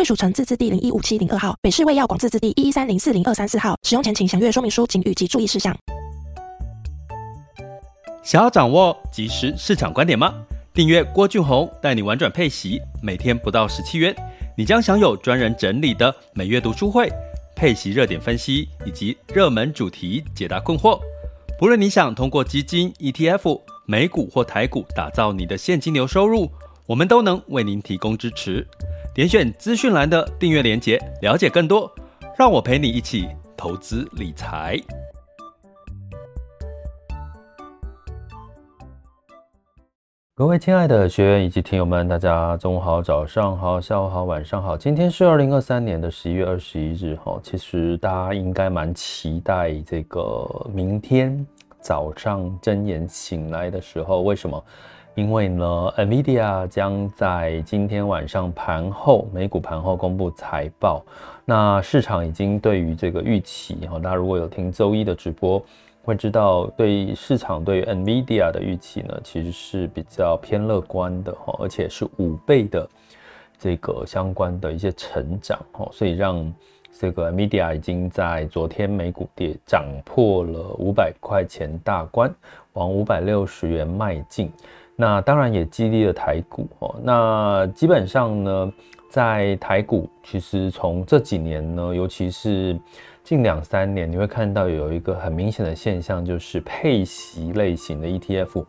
卫署城自治地零一五七零二号，北市卫药广自治地一一三零四零二三四号。使用前请详阅说明书、请及注意事项。想要掌握即时市场观点吗？订阅郭俊宏带你玩转配息，每天不到十七元，你将享有专人整理的每月读书会、配息热点分析以及热门主题解答困惑。不论你想通过基金、ETF、美股或台股打造你的现金流收入，我们都能为您提供支持。点选资讯栏的订阅连结，了解更多。让我陪你一起投资理财。各位亲爱的学员以及听友们，大家中午好、早上好、下午好、晚上好。今天是二零二三年的十一月二十一日，哈，其实大家应该蛮期待这个明天早上睁眼醒来的时候，为什么？因为呢，NVIDIA 将在今天晚上盘后，美股盘后公布财报。那市场已经对于这个预期，哈，大家如果有听周一的直播，会知道对市场对于 NVIDIA 的预期呢，其实是比较偏乐观的，哈，而且是五倍的这个相关的一些成长，哈，所以让这个 NVIDIA 已经在昨天美股跌涨破了五百块钱大关，往五百六十元迈进。那当然也激励了台股哦。那基本上呢，在台股其实从这几年呢，尤其是近两三年，你会看到有一个很明显的现象，就是配息类型的 ETF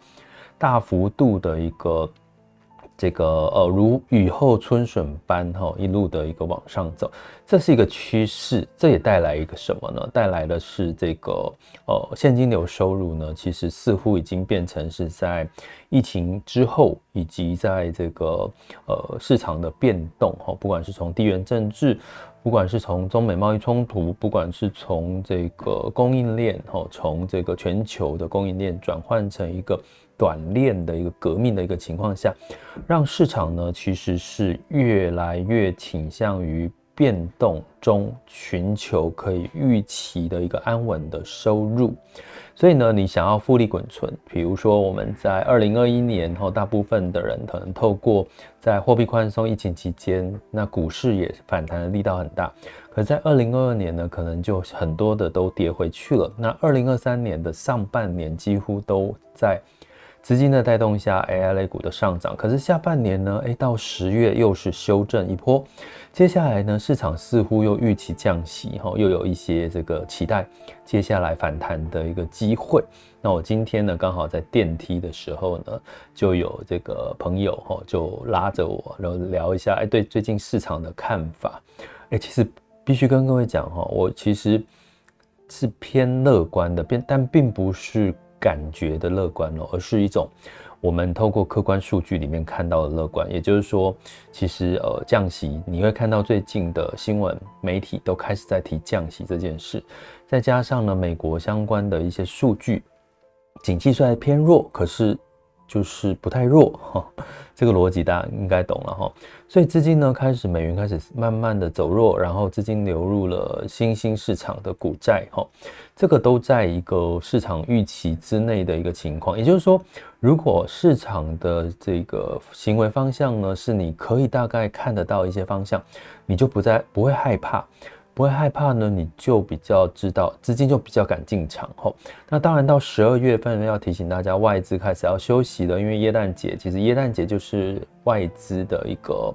大幅度的一个。这个呃，如雨后春笋般哈，一路的一个往上走，这是一个趋势。这也带来一个什么呢？带来的是这个呃，现金流收入呢，其实似乎已经变成是在疫情之后，以及在这个呃市场的变动哈，不管是从地缘政治，不管是从中美贸易冲突，不管是从这个供应链哈，从这个全球的供应链转换成一个。短链的一个革命的一个情况下，让市场呢其实是越来越倾向于变动中寻求可以预期的一个安稳的收入。所以呢，你想要复利滚存，比如说我们在二零二一年后，大部分的人可能透过在货币宽松疫情期间，那股市也反弹的力道很大。可在二零二二年呢，可能就很多的都跌回去了。那二零二三年的上半年几乎都在。资金的带动下，AI 类股的上涨。可是下半年呢？诶，到十月又是修正一波。接下来呢，市场似乎又预期降息，哈，又有一些这个期待接下来反弹的一个机会。那我今天呢，刚好在电梯的时候呢，就有这个朋友哈，就拉着我，然后聊一下，哎，对最近市场的看法。哎，其实必须跟各位讲哈，我其实是偏乐观的，并但并不是。感觉的乐观哦，而是一种我们透过客观数据里面看到的乐观。也就是说，其实呃降息，你会看到最近的新闻媒体都开始在提降息这件事。再加上呢，美国相关的一些数据，景气虽然偏弱，可是就是不太弱哈。这个逻辑大家应该懂了哈。所以资金呢开始美元开始慢慢的走弱，然后资金流入了新兴市场的股债哈。这个都在一个市场预期之内的一个情况，也就是说，如果市场的这个行为方向呢，是你可以大概看得到一些方向，你就不再不会害怕，不会害怕呢，你就比较知道资金就比较敢进场吼。那当然到十二月份要提醒大家，外资开始要休息了，因为耶诞节，其实耶诞节就是外资的一个。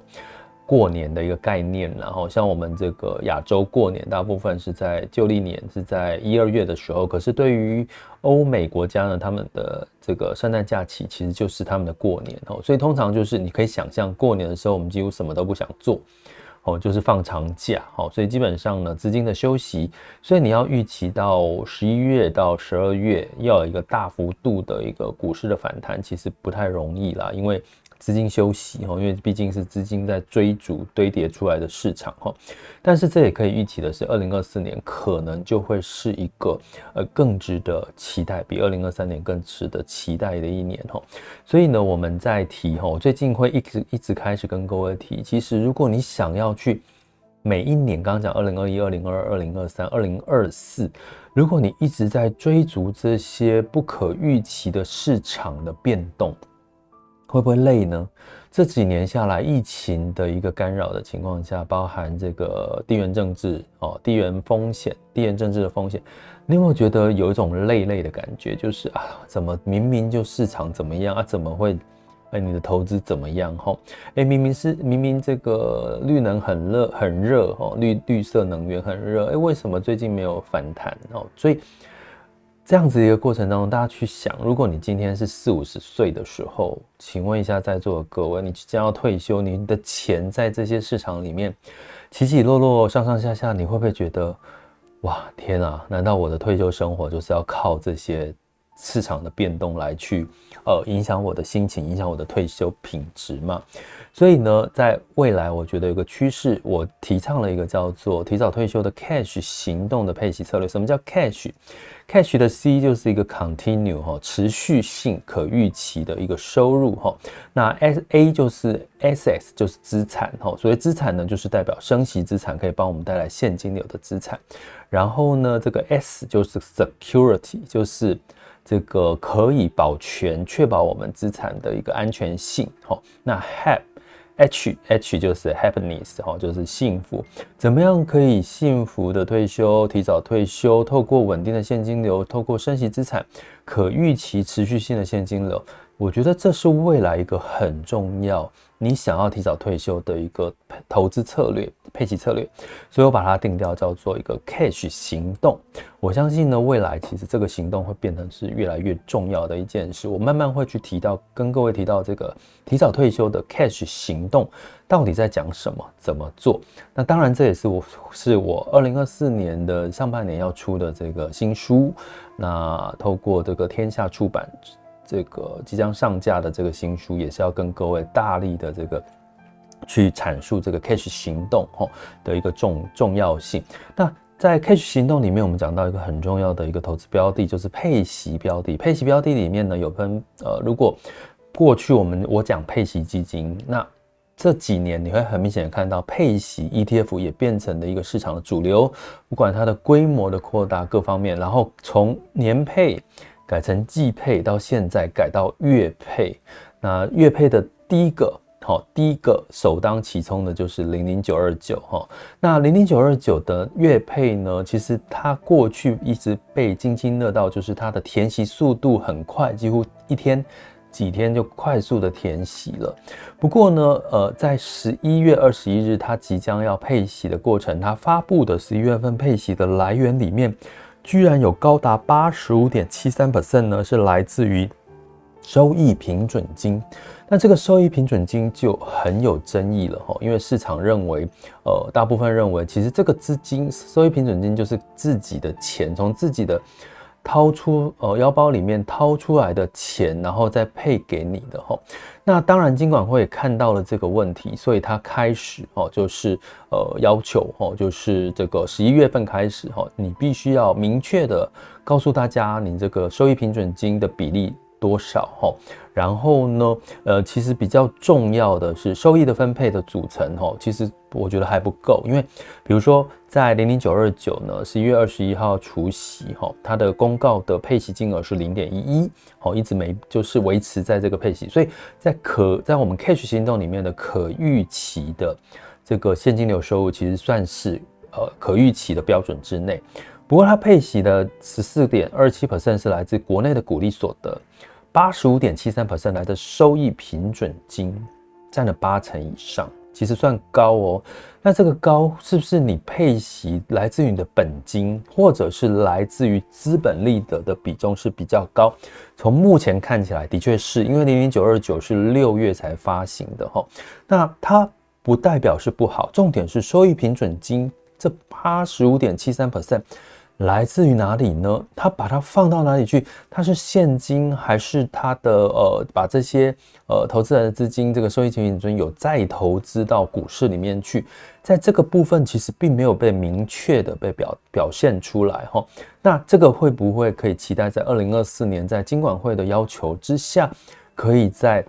过年的一个概念，然后像我们这个亚洲过年，大部分是在旧历年是在一二月的时候。可是对于欧美国家呢，他们的这个圣诞假期其实就是他们的过年哦。所以通常就是你可以想象，过年的时候我们几乎什么都不想做哦，就是放长假哦。所以基本上呢，资金的休息，所以你要预期到十一月到十二月要有一个大幅度的一个股市的反弹，其实不太容易啦，因为。资金休息哈，因为毕竟是资金在追逐堆叠出来的市场哈。但是这也可以预期的是，二零二四年可能就会是一个呃更值得期待，比二零二三年更值得期待的一年哈。所以呢，我们在提哈，最近会一直一直开始跟各位提，其实如果你想要去。每一年，刚刚讲二零二一、二零二二、二零二三、二零二四，如果你一直在追逐这些不可预期的市场的变动，会不会累呢？这几年下来，疫情的一个干扰的情况下，包含这个地缘政治哦，地缘风险、地缘政治的风险，你有没有觉得有一种累累的感觉？就是啊，怎么明明就市场怎么样啊，怎么会？哎，你的投资怎么样？哈，哎，明明是明明这个绿能很热很热哦，绿绿色能源很热，哎，为什么最近没有反弹？哦，所以这样子一个过程当中，大家去想，如果你今天是四五十岁的时候，请问一下在座的各位，你将要退休，你的钱在这些市场里面起起落落、上上下下，你会不会觉得哇，天啊，难道我的退休生活就是要靠这些？市场的变动来去，呃，影响我的心情，影响我的退休品质嘛。所以呢，在未来，我觉得有个趋势，我提倡了一个叫做提早退休的 cash 行动的配息策略。什么叫 cash？cash 的 C 就是一个 continue 哈，持续性、可预期的一个收入哈。那 S A 就是 s s 就是资产哈。所谓资产呢，就是代表升息资产，可以帮我们带来现金流的资产。然后呢，这个 S 就是 security，就是这个可以保全、确保我们资产的一个安全性，哈。那 hap，h h 就是 happiness，哈，就是幸福。怎么样可以幸福的退休、提早退休？透过稳定的现金流，透过升息资产、可预期持续性的现金流。我觉得这是未来一个很重要，你想要提早退休的一个投资策略、配齐策略，所以我把它定调叫做一个 cash 行动。我相信呢，未来其实这个行动会变成是越来越重要的一件事。我慢慢会去提到，跟各位提到这个提早退休的 cash 行动到底在讲什么，怎么做。那当然，这也是我是我二零二四年的上半年要出的这个新书。那透过这个天下出版。这个即将上架的这个新书，也是要跟各位大力的这个去阐述这个 cash 行动吼的一个重重要性。那在 cash 行动里面，我们讲到一个很重要的一个投资标的，就是配息标的。配息标的里面呢，有分呃，如果过去我们我讲配息基金，那这几年你会很明显看到配息 ETF 也变成了一个市场的主流，不管它的规模的扩大各方面，然后从年配。改成季配，到现在改到月配。那月配的第一个，好，第一个首当其冲的就是零零九二九哈。那零零九二九的月配呢，其实它过去一直被津津乐道，就是它的填息速度很快，几乎一天几天就快速的填息了。不过呢，呃，在十一月二十一日，它即将要配息的过程，它发布的十一月份配息的来源里面。居然有高达八十五点七三 percent 呢，是来自于收益平准金。那这个收益平准金就很有争议了哈，因为市场认为，呃，大部分认为其实这个资金收益平准金就是自己的钱，从自己的。掏出呃腰包里面掏出来的钱，然后再配给你的哈。那当然，金管会也看到了这个问题，所以他开始哦，就是呃要求哦，就是这个十一月份开始哈，你必须要明确的告诉大家，你这个收益平准金的比例。多少哈？然后呢？呃，其实比较重要的是收益的分配的组成哈。其实我觉得还不够，因为比如说在零零九二九呢，十一月二十一号除息哈，它的公告的配息金额是零点一一，好，一直没就是维持在这个配息，所以在可在我们 cash 行动里面的可预期的这个现金流收入，其实算是呃可预期的标准之内。不过它配息的十四点二七 percent 是来自国内的股利所得，八十五点七三 percent 来自收益平准金，占了八成以上，其实算高哦。那这个高是不是你配息来自于你的本金，或者是来自于资本利得的比重是比较高？从目前看起来的确是因为零零九二九是六月才发行的哈，那它不代表是不好，重点是收益平准金这八十五点七三 percent。来自于哪里呢？他把它放到哪里去？它是现金还是他的呃，把这些呃投资来的资金，这个收益平准金有再投资到股市里面去？在这个部分其实并没有被明确的被表表现出来哈。那这个会不会可以期待在二零二四年在金管会的要求之下，可以在？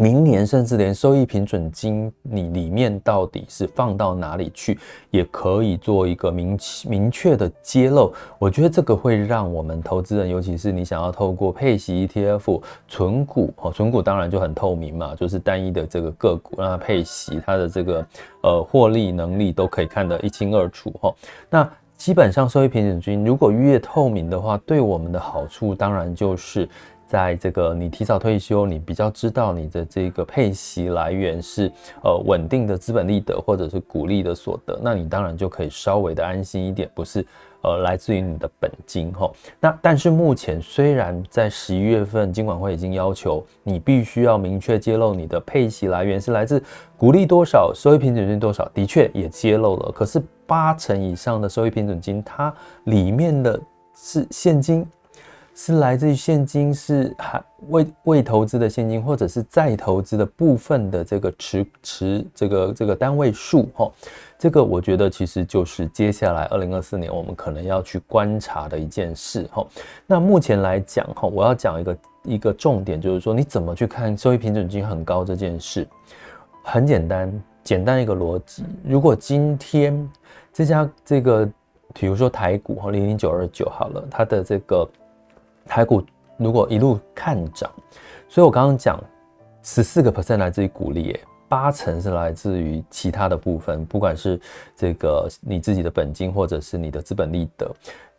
明年甚至连收益平准金，你里面到底是放到哪里去，也可以做一个明明确的揭露。我觉得这个会让我们投资人，尤其是你想要透过配息 ETF 存股，哦，存股当然就很透明嘛，就是单一的这个个股让它配息，它的这个呃获利能力都可以看得一清二楚哈。那基本上收益平准金如果越透明的话，对我们的好处当然就是。在这个你提早退休，你比较知道你的这个配息来源是呃稳定的资本利得或者是股利的所得，那你当然就可以稍微的安心一点，不是呃来自于你的本金哈。那但是目前虽然在十一月份金管会已经要求你必须要明确揭露你的配息来源是来自股利多少、收益平准金多少，的确也揭露了。可是八成以上的收益平准金，它里面的是现金。是来自于现金，是还未未投资的现金，或者是再投资的部分的这个持持这个这个单位数哈，这个我觉得其实就是接下来二零二四年我们可能要去观察的一件事哈。那目前来讲哈，我要讲一个一个重点，就是说你怎么去看收益平准金很高这件事，很简单，简单一个逻辑，如果今天这家这个比如说台股哈零零九二九好了，它的这个。台股如果一路看涨，所以我刚刚讲十四个 percent 来自于股利，诶，八成是来自于其他的部分，不管是这个你自己的本金或者是你的资本利得，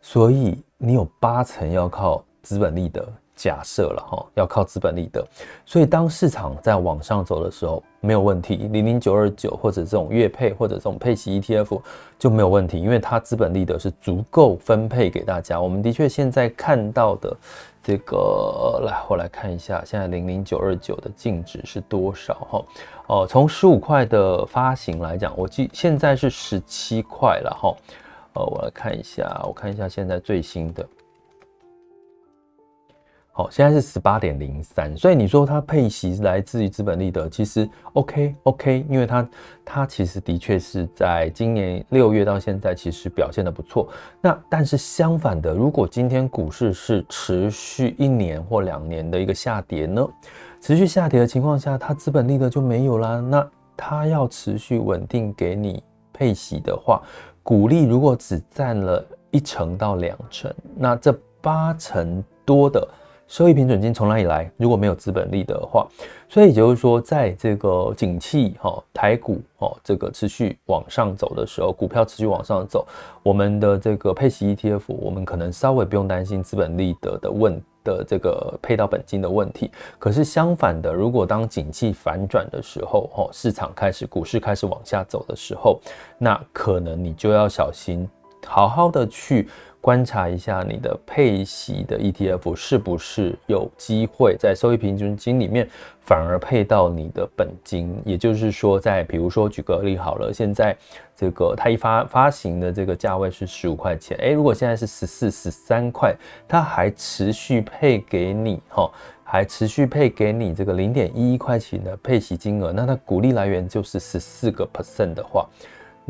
所以你有八成要靠资本利得。假设了哈，要靠资本利得，所以当市场在往上走的时候，没有问题。零零九二九或者这种月配或者这种配息 ETF 就没有问题，因为它资本利得是足够分配给大家。我们的确现在看到的这个，来我来看一下，现在零零九二九的净值是多少哈？哦，从十五块的发行来讲，我记现在是十七块了哈。呃，我来看一下，我看一下现在最新的。好，现在是十八点零三，所以你说它配息来自于资本利得，其实 OK OK，因为它它其实的确是在今年六月到现在其实表现得不错。那但是相反的，如果今天股市是持续一年或两年的一个下跌呢？持续下跌的情况下，它资本利得就没有啦。那它要持续稳定给你配息的话，股利如果只占了一成到两成，那这八成多的。收益平准金从哪里来？如果没有资本利得的话，所以也就是说，在这个景气哈台股哦这个持续往上走的时候，股票持续往上走，我们的这个配息 ETF，我们可能稍微不用担心资本利得的问的这个配到本金的问题。可是相反的，如果当景气反转的时候，哦市场开始股市开始往下走的时候，那可能你就要小心，好好的去。观察一下你的配息的 ETF 是不是有机会在收益平均金里面反而配到你的本金，也就是说，在比如说举个例好了，现在这个它一发发行的这个价位是十五块钱，诶，如果现在是十四、十三块，它还持续配给你哈，还持续配给你这个零点一一块钱的配息金额，那它股利来源就是十四个 percent 的话。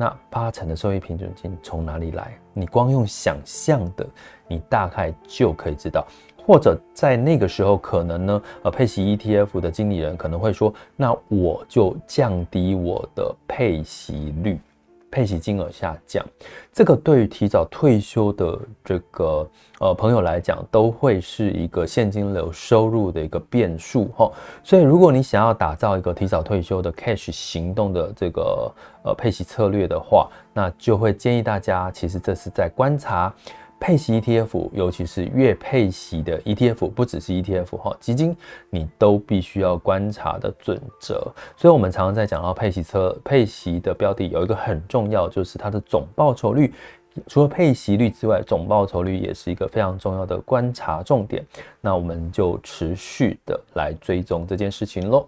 那八成的收益平准金从哪里来？你光用想象的，你大概就可以知道。或者在那个时候，可能呢，呃，配息 ETF 的经理人可能会说，那我就降低我的配息率。配息金额下降，这个对于提早退休的这个呃朋友来讲，都会是一个现金流收入的一个变数哈。所以，如果你想要打造一个提早退休的 cash 行动的这个呃配息策略的话，那就会建议大家，其实这是在观察。配息 ETF，尤其是月配息的 ETF，不只是 ETF 哈，基金你都必须要观察的准则。所以，我们常常在讲到配息车、配息的标的，有一个很重要，就是它的总报酬率。除了配息率之外，总报酬率也是一个非常重要的观察重点。那我们就持续的来追踪这件事情喽。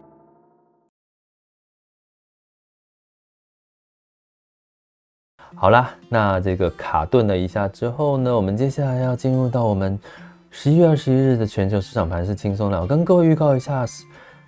好啦，那这个卡顿了一下之后呢，我们接下来要进入到我们十一月二十一日的全球市场盘是轻松聊。跟各位预告一下，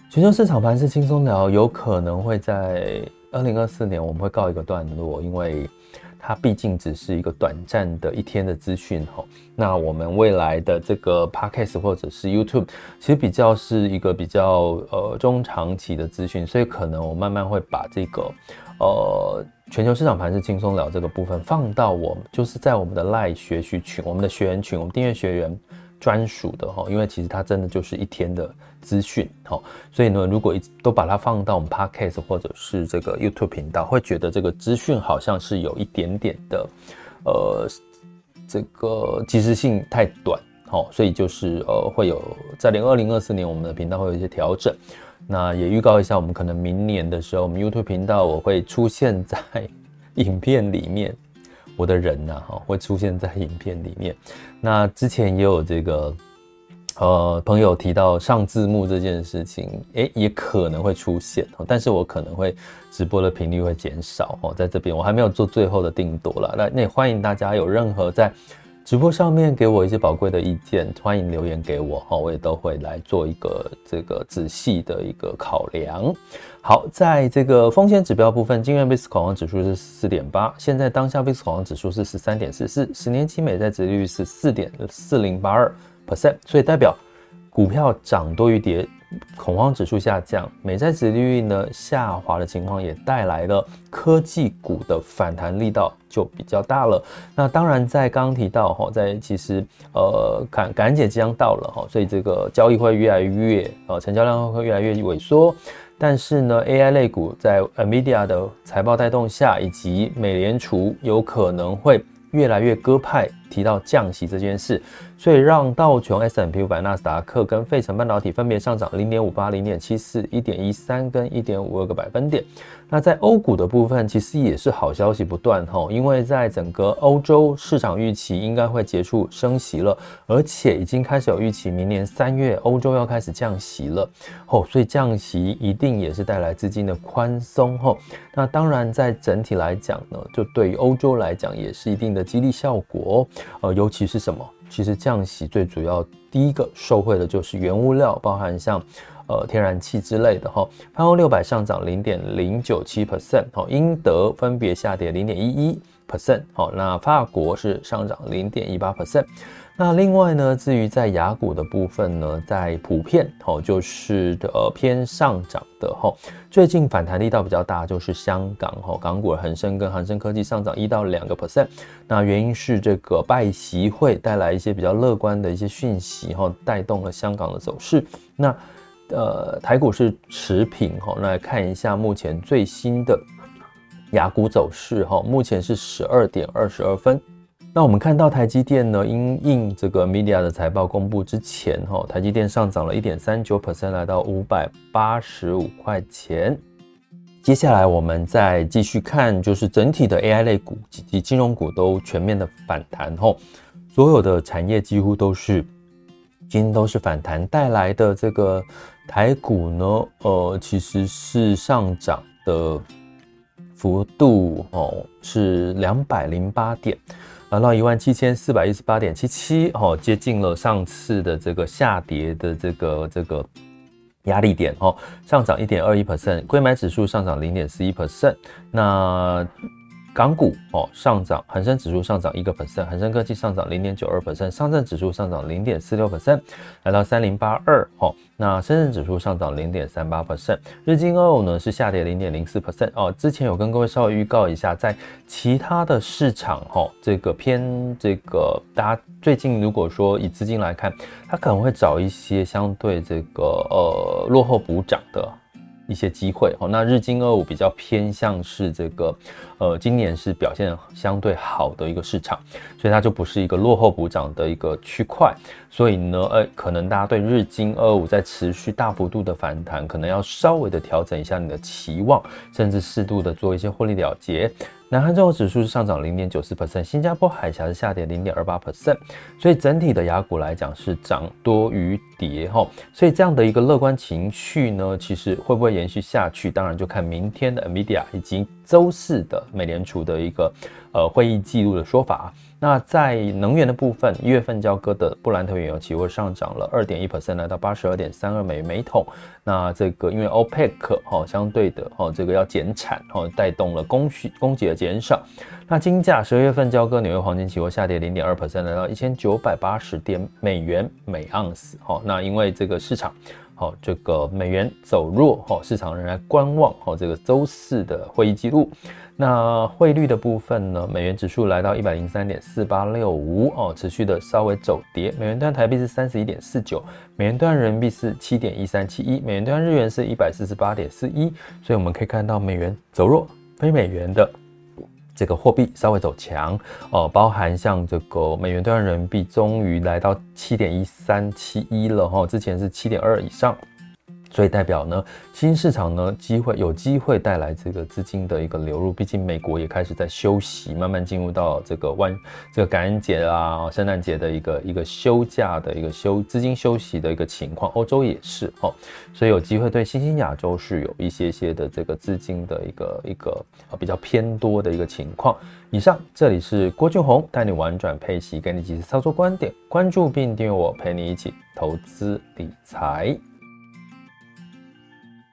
全球市场盘是轻松聊有可能会在二零二四年我们会告一个段落，因为它毕竟只是一个短暂的一天的资讯哈。那我们未来的这个 Podcast 或者是 YouTube，其实比较是一个比较呃中长期的资讯，所以可能我慢慢会把这个呃。全球市场盘是轻松聊这个部分放到我们就是在我们的赖学习群，我们的学员群，我们订阅学员专属的哈，因为其实它真的就是一天的资讯哈，所以呢，如果一直都把它放到我们 Podcast 或者是这个 YouTube 频道，会觉得这个资讯好像是有一点点的呃这个即时性太短哈，所以就是呃会有在零二零二四年我们的频道会有一些调整。那也预告一下，我们可能明年的时候，我们 YouTube 频道我会出现在影片里面，我的人呐，哈，会出现在影片里面。那之前也有这个呃朋友提到上字幕这件事情，诶，也可能会出现，但是我可能会直播的频率会减少哦，在这边我还没有做最后的定夺了。那那也欢迎大家有任何在。直播上面给我一些宝贵的意见，欢迎留言给我哈，我也都会来做一个这个仔细的一个考量。好，在这个风险指标部分，今日 VIX 恐慌指数是四点八，现在当下 VIX 恐慌指数是十三点四四，十年期美债殖利率是四点四零八二 percent，所以代表股票涨多于跌。恐慌指数下降，美债殖利率呢下滑的情况也带来了科技股的反弹力道就比较大了。那当然，在刚刚提到哈，在其实呃感感恩节即将到了哈，所以这个交易会越来越呃成交量会越来越萎缩。但是呢，AI 类股在 NVIDIA 的财报带动下，以及美联储有可能会越来越鸽派。提到降息这件事，所以让道琼、s M P 五百、纳斯达克跟费城半导体分别上涨零点五八、零点七四、一点一三跟一点五二个百分点。那在欧股的部分，其实也是好消息不断哈，因为在整个欧洲市场预期应该会结束升息了，而且已经开始有预期明年三月欧洲要开始降息了哦，所以降息一定也是带来资金的宽松哈。那当然，在整体来讲呢，就对于欧洲来讲也是一定的激励效果哦。呃，尤其是什么？其实降息最主要第一个受惠的就是原物料，包含像呃天然气之类的哈。泛欧六百上涨零点零九七 percent，哈，英德分别下跌零点一一 percent，好，那法国是上涨零点一八 percent。那另外呢，至于在雅股的部分呢，在普遍哦，就是呃偏上涨的哈。最近反弹力道比较大，就是香港哈，港股恒生跟恒生科技上涨一到两个 percent。那原因是这个拜习会带来一些比较乐观的一些讯息哈，带动了香港的走势。那呃台股是持平哈，那来看一下目前最新的雅股走势哈，目前是十二点二十二分。那我们看到台积电呢，因应这个 Media 的财报公布之前，哈，台积电上涨了一点三九 percent，来到五百八十五块钱。接下来我们再继续看，就是整体的 AI 类股以及金融股都全面的反弹，吼，所有的产业几乎都是今天都是反弹带来的。这个台股呢，呃，其实是上涨的幅度哦，是两百零八点。达到一万七千四百一十八点七七，哦，接近了上次的这个下跌的这个这个压力点，哦，上涨一点二一 percent，购买指数上涨零点四一 percent，那。港股哦上涨，恒生指数上涨一个 percent，恒生科技上涨零点九二 percent，上证指数上涨零点四六 percent，来到三零八二哦。那深圳指数上涨零点三八 percent，日经二五呢是下跌零点零四 percent 哦。之前有跟各位稍微预告一下，在其他的市场哈，这个偏这个大家最近如果说以资金来看，它可能会找一些相对这个呃落后补涨的。一些机会哦。那日经二五比较偏向是这个，呃，今年是表现相对好的一个市场，所以它就不是一个落后补涨的一个区块。所以呢，呃，可能大家对日经二五在持续大幅度的反弹，可能要稍微的调整一下你的期望，甚至适度的做一些获利了结。南韩综合指数是上涨零点九四 percent，新加坡海峡是下跌零点二八 percent，所以整体的亚股来讲是涨多于跌哈，所以这样的一个乐观情绪呢，其实会不会延续下去，当然就看明天的 NVIDIA 以及周四的美联储的一个呃会议记录的说法。那在能源的部分，一月份交割的布兰特原油期货上涨了二点一 percent，来到八十二点三二美每桶。那这个因为 OPEC 哈相对的哈这个要减产哈，带动了供需供给的减少。那金价十二月份交割纽约黄金期货下跌零点二 percent，来到一千九百八十点美元每盎司。哈，那因为这个市场。哦，这个美元走弱，哈，市场仍然观望，哈，这个周四的会议记录。那汇率的部分呢？美元指数来到一百零三点四八六五，哦，持续的稍微走跌。美元兑台币是三十一点四九，美元兑人民币是七点一三七一，美元兑日元是一百四十八点四一。所以我们可以看到美元走弱，非美元的。这个货币稍微走强哦，包含像这个美元兑换人民币终于来到七点一三七一了哈，之前是七点二以上。所以代表呢，新市场呢机会有机会带来这个资金的一个流入，毕竟美国也开始在休息，慢慢进入到这个万这个感恩节啊、圣诞节的一个一个休假的一个休资金休息的一个情况，欧洲也是哦，所以有机会对新兴亚洲是有一些些的这个资金的一个一个比较偏多的一个情况。以上这里是郭俊宏带你玩转配息，给你几次操作观点，关注并订阅我，陪你一起投资理财。